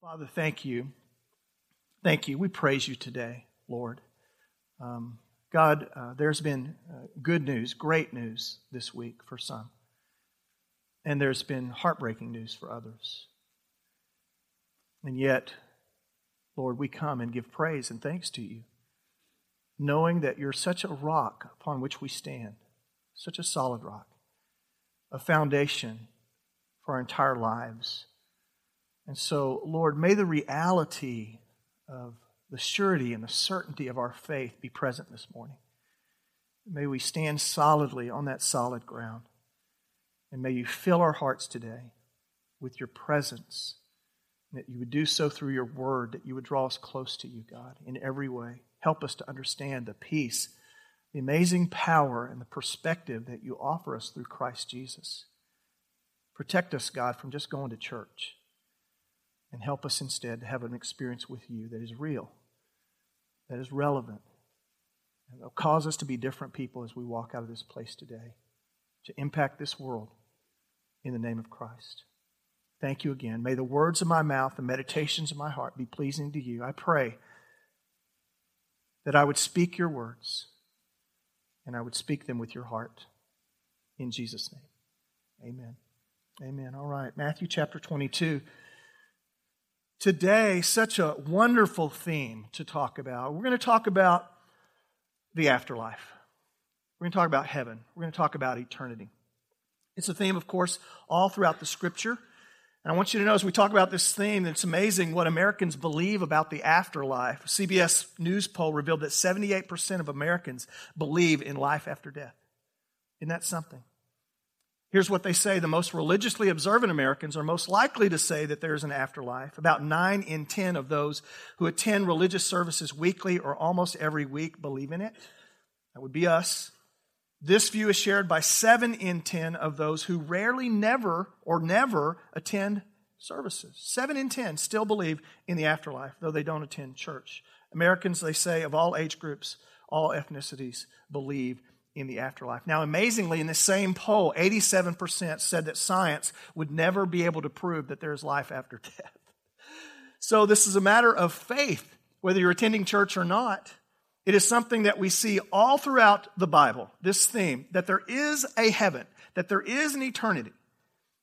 Father, thank you. Thank you. We praise you today, Lord. Um, God, uh, there's been uh, good news, great news this week for some. And there's been heartbreaking news for others. And yet, Lord, we come and give praise and thanks to you, knowing that you're such a rock upon which we stand, such a solid rock, a foundation for our entire lives. And so, Lord, may the reality of the surety and the certainty of our faith be present this morning. May we stand solidly on that solid ground. And may you fill our hearts today with your presence. That you would do so through your word, that you would draw us close to you, God, in every way. Help us to understand the peace, the amazing power, and the perspective that you offer us through Christ Jesus. Protect us, God, from just going to church and help us instead to have an experience with you that is real, that is relevant, and will cause us to be different people as we walk out of this place today, to impact this world in the name of Christ. Thank you again. May the words of my mouth, the meditations of my heart be pleasing to you. I pray that I would speak your words and I would speak them with your heart. In Jesus' name. Amen. Amen. All right. Matthew chapter 22 today such a wonderful theme to talk about. We're going to talk about the afterlife. We're going to talk about heaven. We're going to talk about eternity. It's a theme, of course, all throughout the scripture. And I want you to know as we talk about this theme, it's amazing what Americans believe about the afterlife. A CBS News poll revealed that 78% of Americans believe in life after death. Isn't that something? Here's what they say the most religiously observant Americans are most likely to say that there's an afterlife. About 9 in 10 of those who attend religious services weekly or almost every week believe in it. That would be us. This view is shared by 7 in 10 of those who rarely, never, or never attend services. 7 in 10 still believe in the afterlife, though they don't attend church. Americans, they say, of all age groups, all ethnicities, believe in the afterlife. Now, amazingly, in the same poll, 87% said that science would never be able to prove that there's life after death. So, this is a matter of faith, whether you're attending church or not. It is something that we see all throughout the Bible, this theme, that there is a heaven, that there is an eternity.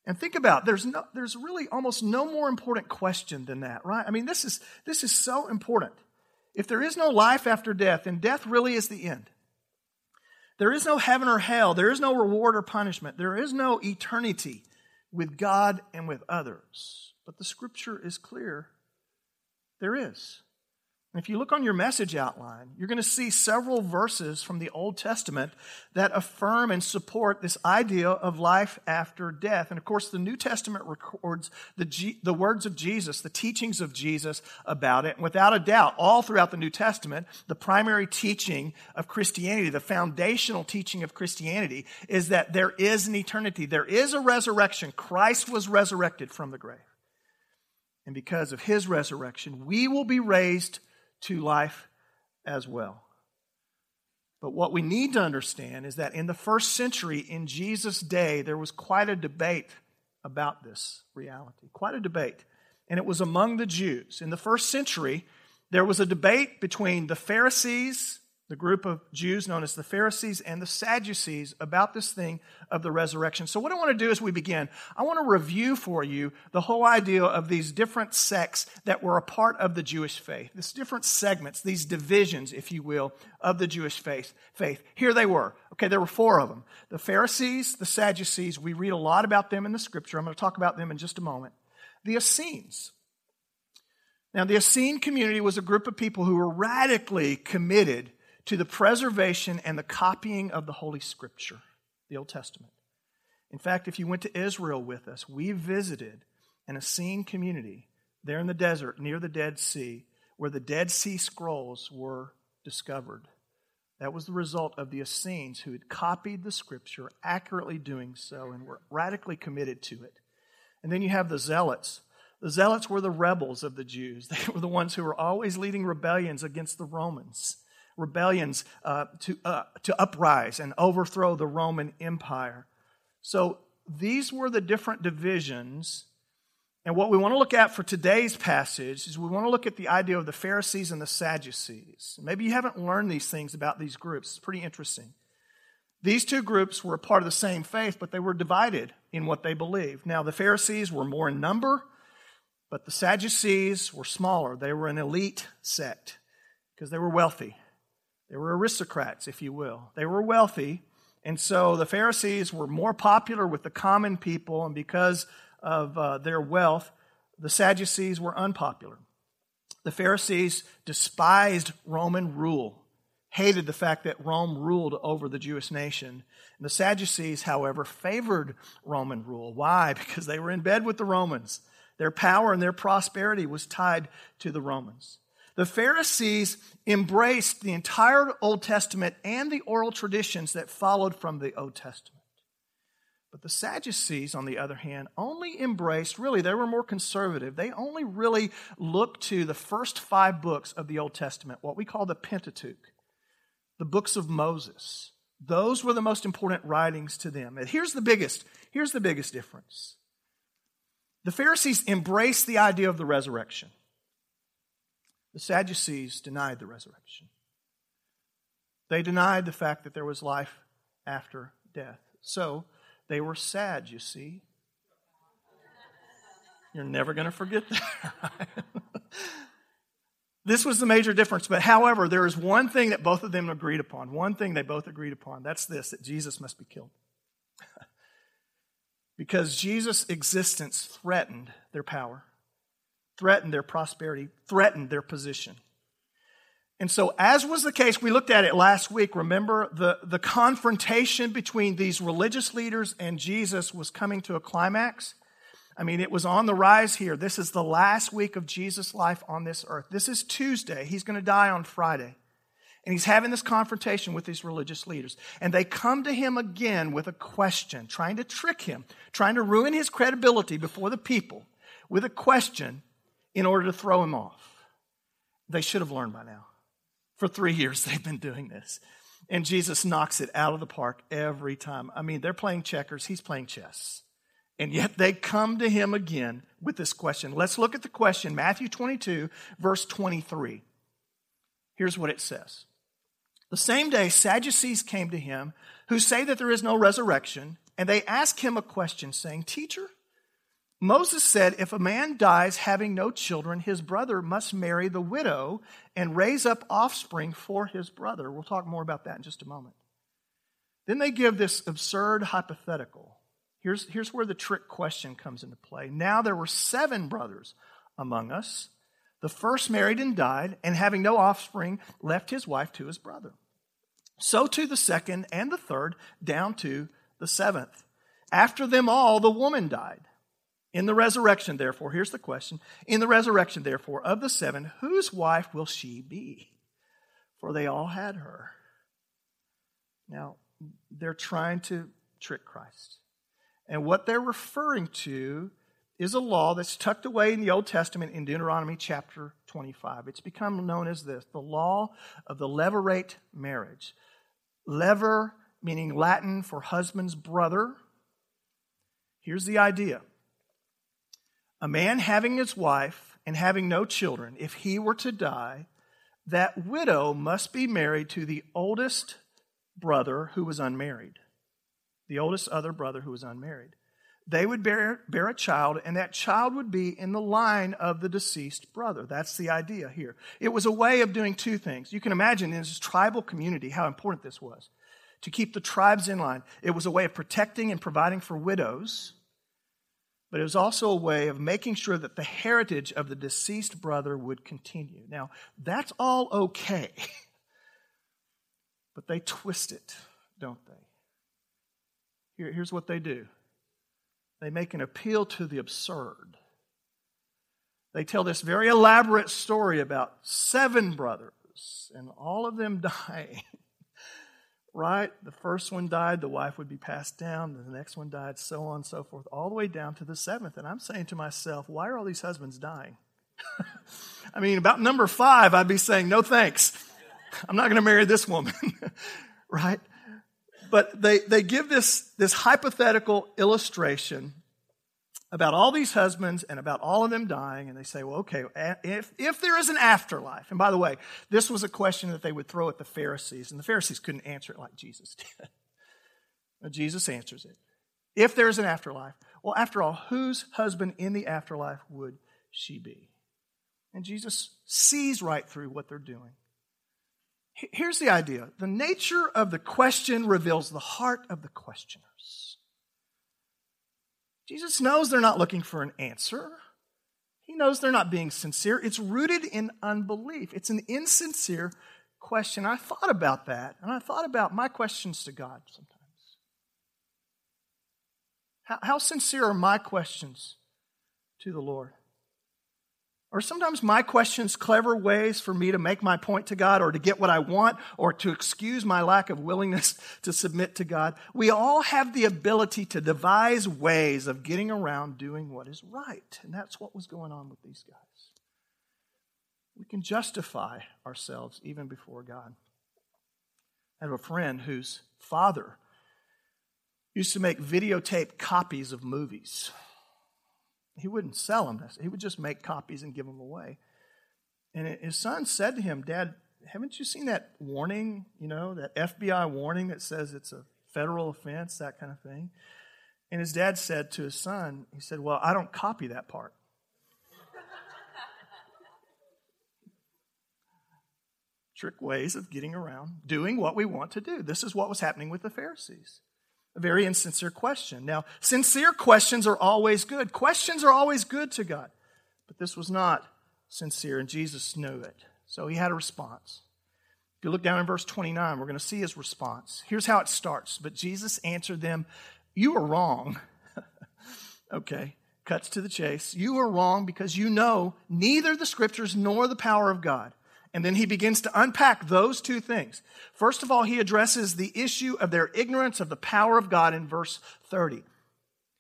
And think about there's no, there's really almost no more important question than that, right? I mean, this is this is so important. If there is no life after death, then death really is the end. There is no heaven or hell. There is no reward or punishment. There is no eternity with God and with others. But the scripture is clear there is. If you look on your message outline, you're going to see several verses from the Old Testament that affirm and support this idea of life after death. And of course, the New Testament records the, G- the words of Jesus, the teachings of Jesus about it. And without a doubt, all throughout the New Testament, the primary teaching of Christianity, the foundational teaching of Christianity, is that there is an eternity. There is a resurrection. Christ was resurrected from the grave. And because of his resurrection, we will be raised to life as well. But what we need to understand is that in the first century, in Jesus' day, there was quite a debate about this reality, quite a debate. And it was among the Jews. In the first century, there was a debate between the Pharisees the group of Jews known as the Pharisees and the Sadducees about this thing of the resurrection. So, what I want to do as we begin, I want to review for you the whole idea of these different sects that were a part of the Jewish faith, these different segments, these divisions, if you will, of the Jewish faith. faith. Here they were. Okay, there were four of them the Pharisees, the Sadducees. We read a lot about them in the scripture. I'm going to talk about them in just a moment. The Essenes. Now, the Essene community was a group of people who were radically committed to the preservation and the copying of the Holy Scripture, the Old Testament. In fact, if you went to Israel with us, we visited an Essene community there in the desert near the Dead Sea where the Dead Sea Scrolls were discovered. That was the result of the Essenes who had copied the Scripture, accurately doing so, and were radically committed to it. And then you have the Zealots. The Zealots were the rebels of the Jews. They were the ones who were always leading rebellions against the Romans rebellions uh, to, uh, to uprise and overthrow the Roman Empire. So these were the different divisions And what we want to look at for today's passage is we want to look at the idea of the Pharisees and the Sadducees. Maybe you haven't learned these things about these groups. It's pretty interesting. These two groups were a part of the same faith, but they were divided in what they believed. Now, the Pharisees were more in number, but the Sadducees were smaller. They were an elite sect because they were wealthy. They were aristocrats, if you will. They were wealthy, and so the Pharisees were more popular with the common people, and because of uh, their wealth, the Sadducees were unpopular. The Pharisees despised Roman rule, hated the fact that Rome ruled over the Jewish nation. And the Sadducees, however, favored Roman rule. Why? Because they were in bed with the Romans. Their power and their prosperity was tied to the Romans. The Pharisees embraced the entire Old Testament and the oral traditions that followed from the Old Testament. But the Sadducees, on the other hand, only embraced, really, they were more conservative. They only really looked to the first five books of the Old Testament, what we call the Pentateuch, the books of Moses. Those were the most important writings to them. And here's the biggest, here's the biggest difference. The Pharisees embraced the idea of the resurrection. The Sadducees denied the resurrection. They denied the fact that there was life after death. So, they were sad, you see. You're never going to forget that. this was the major difference. But however, there is one thing that both of them agreed upon. One thing they both agreed upon. That's this that Jesus must be killed. because Jesus' existence threatened their power, threatened their prosperity, threatened their position. And so, as was the case, we looked at it last week. Remember, the, the confrontation between these religious leaders and Jesus was coming to a climax. I mean, it was on the rise here. This is the last week of Jesus' life on this earth. This is Tuesday. He's going to die on Friday. And he's having this confrontation with these religious leaders. And they come to him again with a question, trying to trick him, trying to ruin his credibility before the people with a question in order to throw him off. They should have learned by now. For three years, they've been doing this. And Jesus knocks it out of the park every time. I mean, they're playing checkers, he's playing chess. And yet they come to him again with this question. Let's look at the question, Matthew 22, verse 23. Here's what it says The same day, Sadducees came to him who say that there is no resurrection, and they ask him a question, saying, Teacher, Moses said, if a man dies having no children, his brother must marry the widow and raise up offspring for his brother. We'll talk more about that in just a moment. Then they give this absurd hypothetical. Here's, here's where the trick question comes into play. Now there were seven brothers among us. The first married and died, and having no offspring, left his wife to his brother. So to the second and the third, down to the seventh. After them all, the woman died. In the resurrection, therefore, here's the question. In the resurrection, therefore, of the seven, whose wife will she be? For they all had her. Now, they're trying to trick Christ. And what they're referring to is a law that's tucked away in the Old Testament in Deuteronomy chapter 25. It's become known as this the law of the levirate marriage. Levir, meaning Latin for husband's brother. Here's the idea a man having his wife and having no children, if he were to die, that widow must be married to the oldest brother who was unmarried. The oldest other brother who was unmarried. They would bear, bear a child, and that child would be in the line of the deceased brother. That's the idea here. It was a way of doing two things. You can imagine in this tribal community how important this was to keep the tribes in line. It was a way of protecting and providing for widows but it was also a way of making sure that the heritage of the deceased brother would continue. Now, that's all okay, but they twist it, don't they? Here, here's what they do they make an appeal to the absurd. They tell this very elaborate story about seven brothers and all of them dying right? The first one died, the wife would be passed down, the next one died, so on and so forth, all the way down to the seventh. And I'm saying to myself, why are all these husbands dying? I mean, about number five, I'd be saying, no thanks. I'm not going to marry this woman, right? But they, they give this, this hypothetical illustration about all these husbands and about all of them dying, and they say, well, okay, if, if there is an afterlife, and by the way, this was a question that they would throw at the Pharisees, and the Pharisees couldn't answer it like Jesus did. but Jesus answers it. If there is an afterlife, well, after all, whose husband in the afterlife would she be? And Jesus sees right through what they're doing. Here's the idea the nature of the question reveals the heart of the questioners. Jesus knows they're not looking for an answer. He knows they're not being sincere. It's rooted in unbelief. It's an insincere question. I thought about that, and I thought about my questions to God sometimes. How, how sincere are my questions to the Lord? Or sometimes my questions clever ways for me to make my point to God or to get what I want or to excuse my lack of willingness to submit to God. We all have the ability to devise ways of getting around doing what is right. And that's what was going on with these guys. We can justify ourselves even before God. I have a friend whose father used to make videotape copies of movies. He wouldn't sell them. He would just make copies and give them away. And his son said to him, Dad, haven't you seen that warning, you know, that FBI warning that says it's a federal offense, that kind of thing? And his dad said to his son, he said, Well, I don't copy that part. Trick ways of getting around doing what we want to do. This is what was happening with the Pharisees a very insincere question. Now, sincere questions are always good. Questions are always good to God. But this was not sincere, and Jesus knew it. So he had a response. If you look down in verse 29, we're going to see his response. Here's how it starts. But Jesus answered them, You are wrong. okay, cuts to the chase. You are wrong because you know neither the scriptures nor the power of God. And then he begins to unpack those two things. First of all, he addresses the issue of their ignorance of the power of God in verse 30.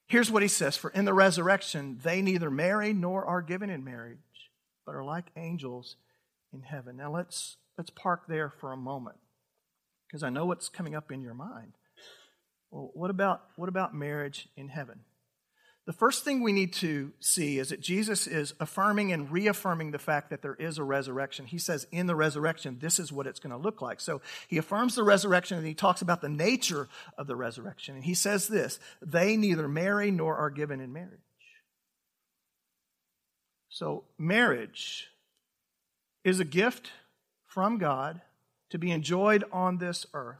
Here's what he says For in the resurrection, they neither marry nor are given in marriage, but are like angels in heaven. Now let's, let's park there for a moment, because I know what's coming up in your mind. Well, what about, what about marriage in heaven? The first thing we need to see is that Jesus is affirming and reaffirming the fact that there is a resurrection. He says, in the resurrection, this is what it's going to look like. So he affirms the resurrection and he talks about the nature of the resurrection. And he says this they neither marry nor are given in marriage. So, marriage is a gift from God to be enjoyed on this earth,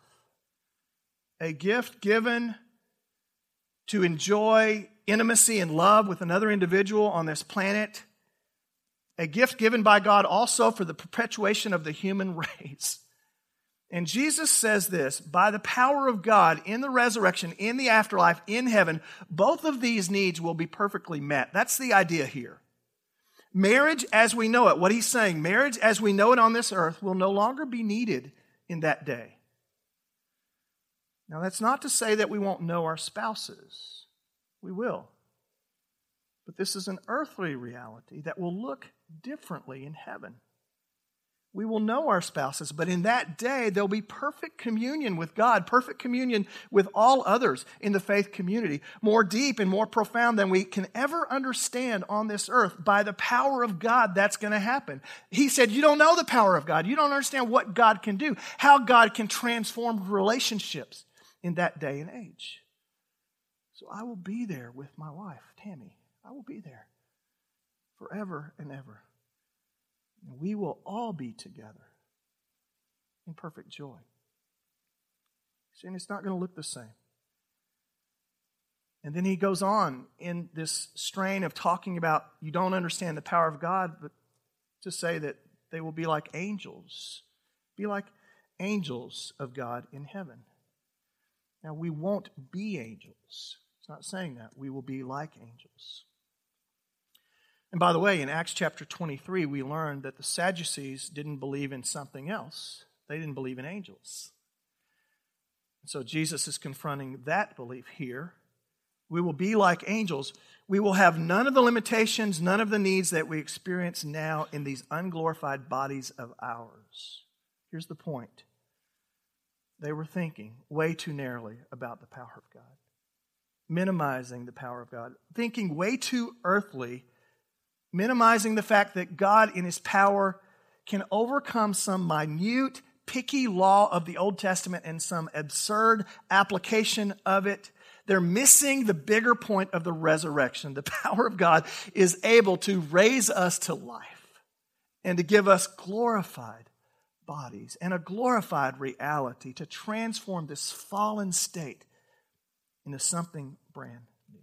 a gift given to enjoy intimacy and love with another individual on this planet, a gift given by God also for the perpetuation of the human race. And Jesus says this by the power of God in the resurrection, in the afterlife, in heaven, both of these needs will be perfectly met. That's the idea here. Marriage as we know it, what he's saying, marriage as we know it on this earth will no longer be needed in that day. Now, that's not to say that we won't know our spouses. We will. But this is an earthly reality that will look differently in heaven. We will know our spouses, but in that day, there'll be perfect communion with God, perfect communion with all others in the faith community, more deep and more profound than we can ever understand on this earth. By the power of God, that's going to happen. He said, You don't know the power of God. You don't understand what God can do, how God can transform relationships in that day and age. So I will be there with my wife, Tammy. I will be there forever and ever. And we will all be together in perfect joy. See, and it's not going to look the same. And then he goes on in this strain of talking about you don't understand the power of God, but to say that they will be like angels, be like angels of God in heaven. Now, we won't be angels. It's not saying that. We will be like angels. And by the way, in Acts chapter 23, we learned that the Sadducees didn't believe in something else, they didn't believe in angels. So Jesus is confronting that belief here. We will be like angels. We will have none of the limitations, none of the needs that we experience now in these unglorified bodies of ours. Here's the point they were thinking way too narrowly about the power of God. minimizing the power of God, thinking way too earthly, minimizing the fact that God, in his power, can overcome some minute, picky law of the Old Testament and some absurd application of it. They're missing the bigger point of the resurrection. The power of God is able to raise us to life and to give us glorified bodies and a glorified reality to transform this fallen state into something brand new.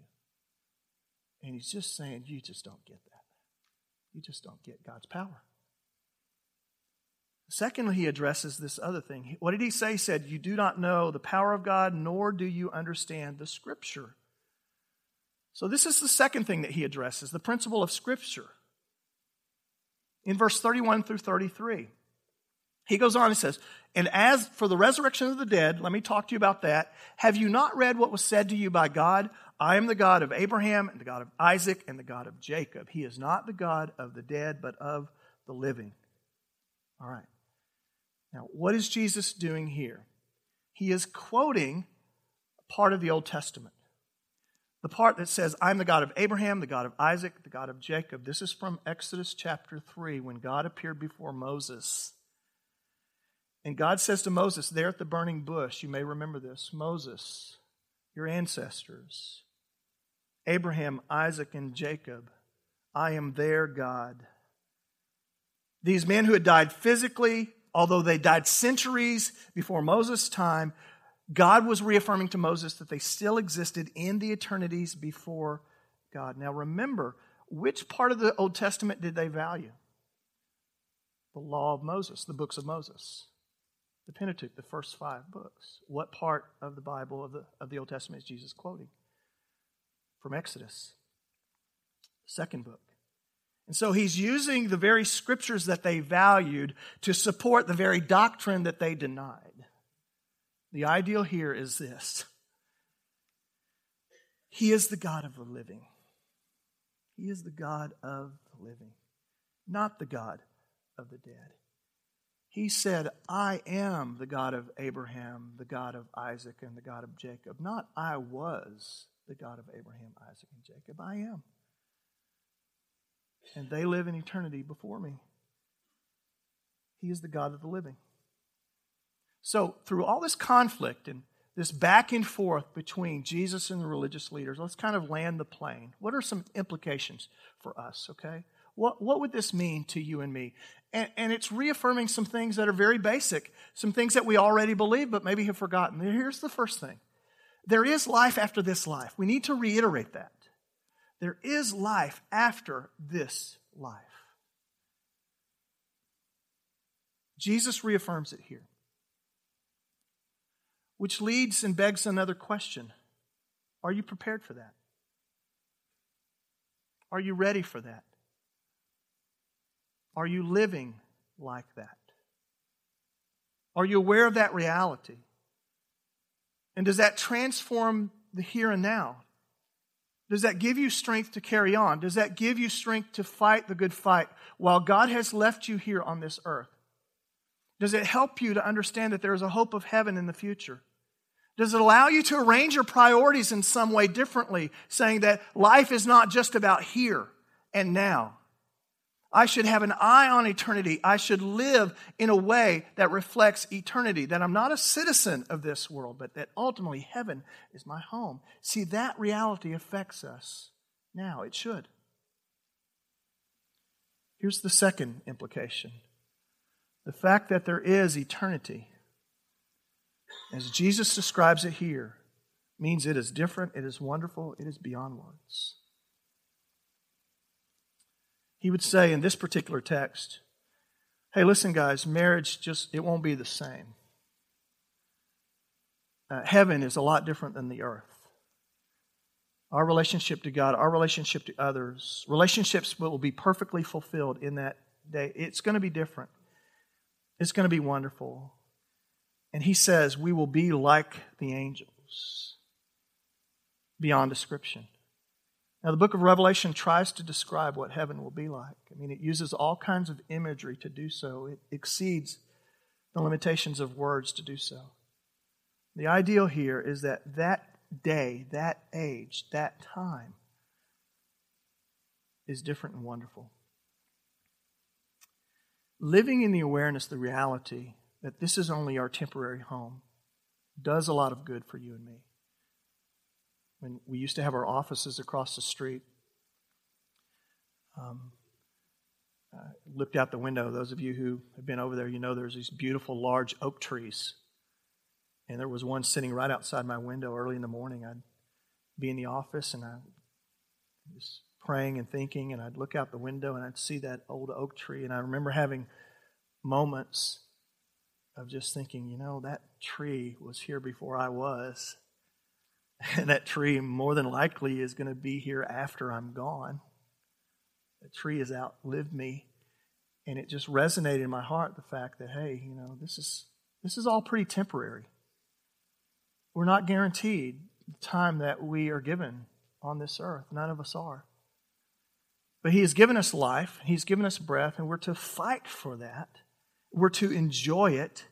And he's just saying, You just don't get that. You just don't get God's power. Secondly, he addresses this other thing. What did he say? He said, You do not know the power of God, nor do you understand the Scripture. So, this is the second thing that he addresses the principle of Scripture. In verse 31 through 33, he goes on and says, And as for the resurrection of the dead, let me talk to you about that. Have you not read what was said to you by God? I am the God of Abraham, and the God of Isaac, and the God of Jacob. He is not the God of the dead, but of the living. All right. Now, what is Jesus doing here? He is quoting a part of the Old Testament. The part that says, I'm the God of Abraham, the God of Isaac, the God of Jacob. This is from Exodus chapter 3 when God appeared before Moses. And God says to Moses, there at the burning bush, you may remember this Moses, your ancestors, Abraham, Isaac, and Jacob, I am their God. These men who had died physically, although they died centuries before Moses' time, God was reaffirming to Moses that they still existed in the eternities before God. Now remember, which part of the Old Testament did they value? The law of Moses, the books of Moses, the Pentateuch, the first five books. What part of the Bible of the, of the Old Testament is Jesus quoting? From Exodus, second book. And so he's using the very scriptures that they valued to support the very doctrine that they denied. The ideal here is this He is the God of the living. He is the God of the living, not the God of the dead. He said, I am the God of Abraham, the God of Isaac, and the God of Jacob. Not I was the God of Abraham, Isaac, and Jacob. I am and they live in eternity before me. He is the God of the living. So, through all this conflict and this back and forth between Jesus and the religious leaders, let's kind of land the plane. What are some implications for us, okay? What, what would this mean to you and me? And, and it's reaffirming some things that are very basic, some things that we already believe but maybe have forgotten. Here's the first thing there is life after this life. We need to reiterate that. There is life after this life. Jesus reaffirms it here. Which leads and begs another question Are you prepared for that? Are you ready for that? Are you living like that? Are you aware of that reality? And does that transform the here and now? Does that give you strength to carry on? Does that give you strength to fight the good fight while God has left you here on this earth? Does it help you to understand that there is a hope of heaven in the future? Does it allow you to arrange your priorities in some way differently, saying that life is not just about here and now? I should have an eye on eternity. I should live in a way that reflects eternity, that I'm not a citizen of this world, but that ultimately heaven is my home. See, that reality affects us now. It should. Here's the second implication the fact that there is eternity, as Jesus describes it here, means it is different, it is wonderful, it is beyond words. He would say in this particular text, hey, listen, guys, marriage just, it won't be the same. Uh, heaven is a lot different than the earth. Our relationship to God, our relationship to others, relationships will be perfectly fulfilled in that day. It's going to be different. It's going to be wonderful. And he says, we will be like the angels beyond description. Now, the book of Revelation tries to describe what heaven will be like. I mean, it uses all kinds of imagery to do so, it exceeds the limitations of words to do so. The ideal here is that that day, that age, that time is different and wonderful. Living in the awareness, the reality that this is only our temporary home, does a lot of good for you and me. When we used to have our offices across the street, um, uh, looked out the window. Those of you who have been over there, you know there's these beautiful large oak trees. And there was one sitting right outside my window early in the morning. I'd be in the office and I was praying and thinking, and I'd look out the window and I'd see that old oak tree. And I remember having moments of just thinking, you know, that tree was here before I was. And that tree more than likely is going to be here after I'm gone. The tree has outlived me. And it just resonated in my heart the fact that, hey, you know, this is this is all pretty temporary. We're not guaranteed the time that we are given on this earth. None of us are. But He has given us life, He's given us breath, and we're to fight for that. We're to enjoy it.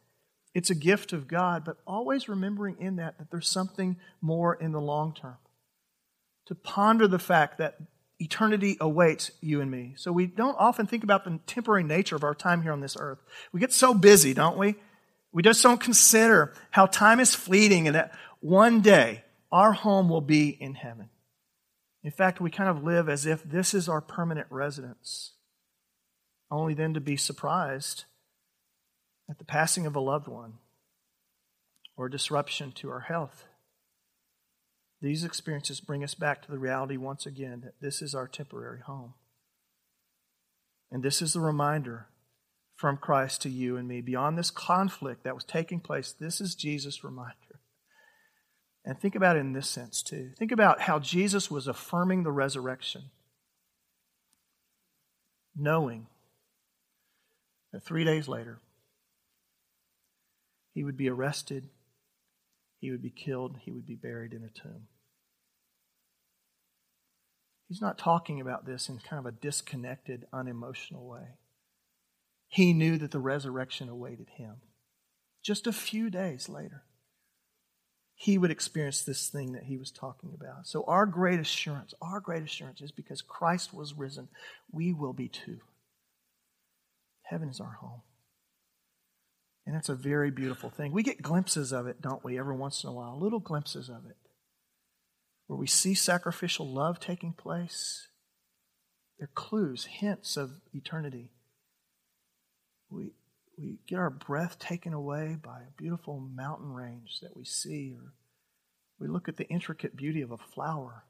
It's a gift of God, but always remembering in that that there's something more in the long term. To ponder the fact that eternity awaits you and me. So we don't often think about the temporary nature of our time here on this earth. We get so busy, don't we? We just don't consider how time is fleeting and that one day our home will be in heaven. In fact, we kind of live as if this is our permanent residence, only then to be surprised at the passing of a loved one or disruption to our health. These experiences bring us back to the reality once again that this is our temporary home. And this is the reminder from Christ to you and me. Beyond this conflict that was taking place, this is Jesus' reminder. And think about it in this sense, too. Think about how Jesus was affirming the resurrection, knowing that three days later, he would be arrested, he would be killed, he would be buried in a tomb. He's not talking about this in kind of a disconnected, unemotional way. He knew that the resurrection awaited him. Just a few days later, he would experience this thing that he was talking about. So, our great assurance, our great assurance is because Christ was risen, we will be too. Heaven is our home. And that's a very beautiful thing. We get glimpses of it, don't we, every once in a while? Little glimpses of it. Where we see sacrificial love taking place. They're clues, hints of eternity. We, we get our breath taken away by a beautiful mountain range that we see, or we look at the intricate beauty of a flower,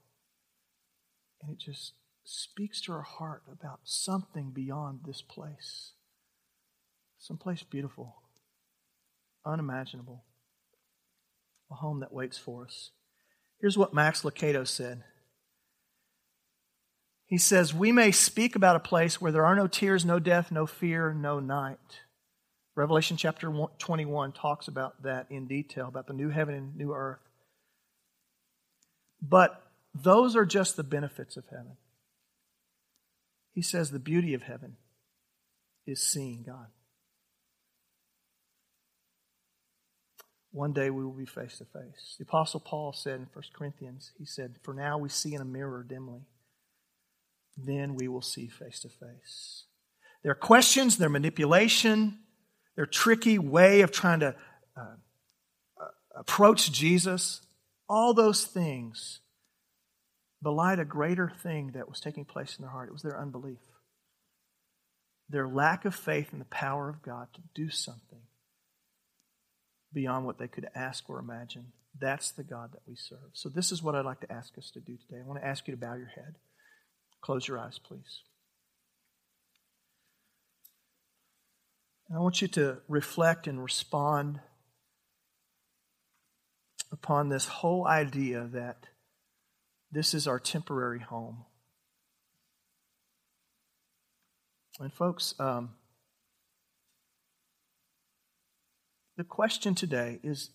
and it just speaks to our heart about something beyond this place. Someplace beautiful unimaginable. A home that waits for us. Here's what Max Lucado said. He says, We may speak about a place where there are no tears, no death, no fear, no night. Revelation chapter 21 talks about that in detail, about the new heaven and new earth. But those are just the benefits of heaven. He says the beauty of heaven is seeing God. One day we will be face to face. The Apostle Paul said in 1 Corinthians, he said, For now we see in a mirror dimly, then we will see face to face. Their questions, their manipulation, their tricky way of trying to uh, uh, approach Jesus. All those things belied a greater thing that was taking place in their heart. It was their unbelief, their lack of faith in the power of God to do something beyond what they could ask or imagine. That's the God that we serve. So, this is what I'd like to ask us to do today. I want to ask you to bow your head. Close your eyes, please. And I want you to reflect and respond upon this whole idea that this is our temporary home. And, folks, um, The question today is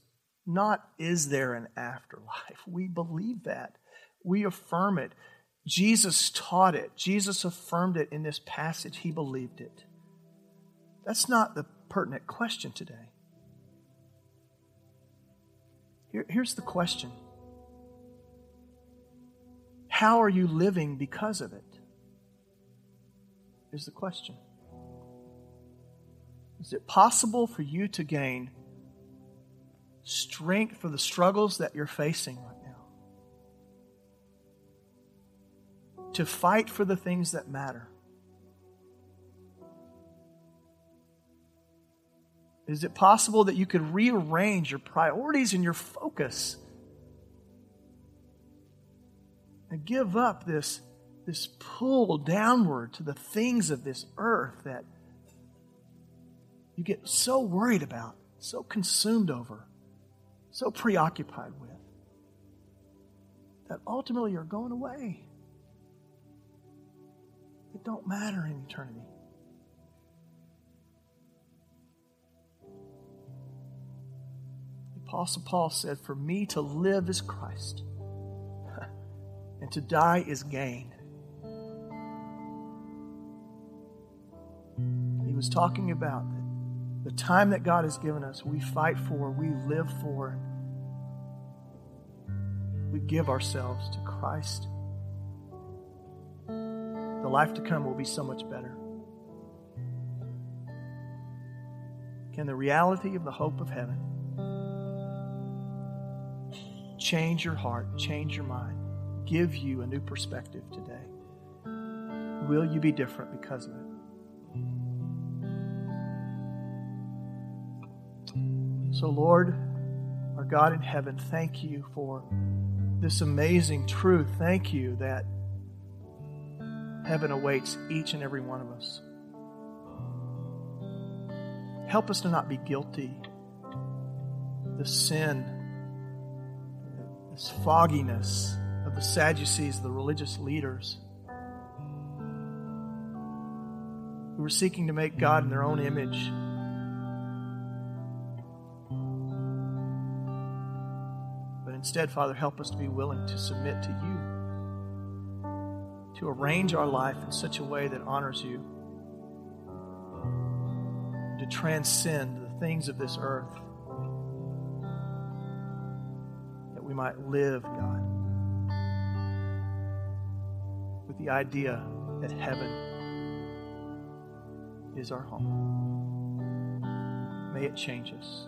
not, is there an afterlife? We believe that. We affirm it. Jesus taught it. Jesus affirmed it in this passage. He believed it. That's not the pertinent question today. Here, here's the question how are you living because of it? Is the question. Is it possible for you to gain strength for the struggles that you're facing right now? To fight for the things that matter? Is it possible that you could rearrange your priorities and your focus and give up this, this pull downward to the things of this earth that you get so worried about, so consumed over, so preoccupied with, that ultimately you're going away? It don't matter in eternity. The Apostle Paul said, For me to live is Christ, and to die is gain. He was talking about the time that God has given us, we fight for, we live for, we give ourselves to Christ. The life to come will be so much better. Can the reality of the hope of heaven change your heart, change your mind, give you a new perspective today? Will you be different because of it? So, Lord, our God in heaven, thank you for this amazing truth. Thank you that heaven awaits each and every one of us. Help us to not be guilty. The sin this fogginess of the Sadducees, the religious leaders, who were seeking to make God in their own image. Instead, Father, help us to be willing to submit to you, to arrange our life in such a way that honors you, to transcend the things of this earth that we might live, God, with the idea that heaven is our home. May it change us.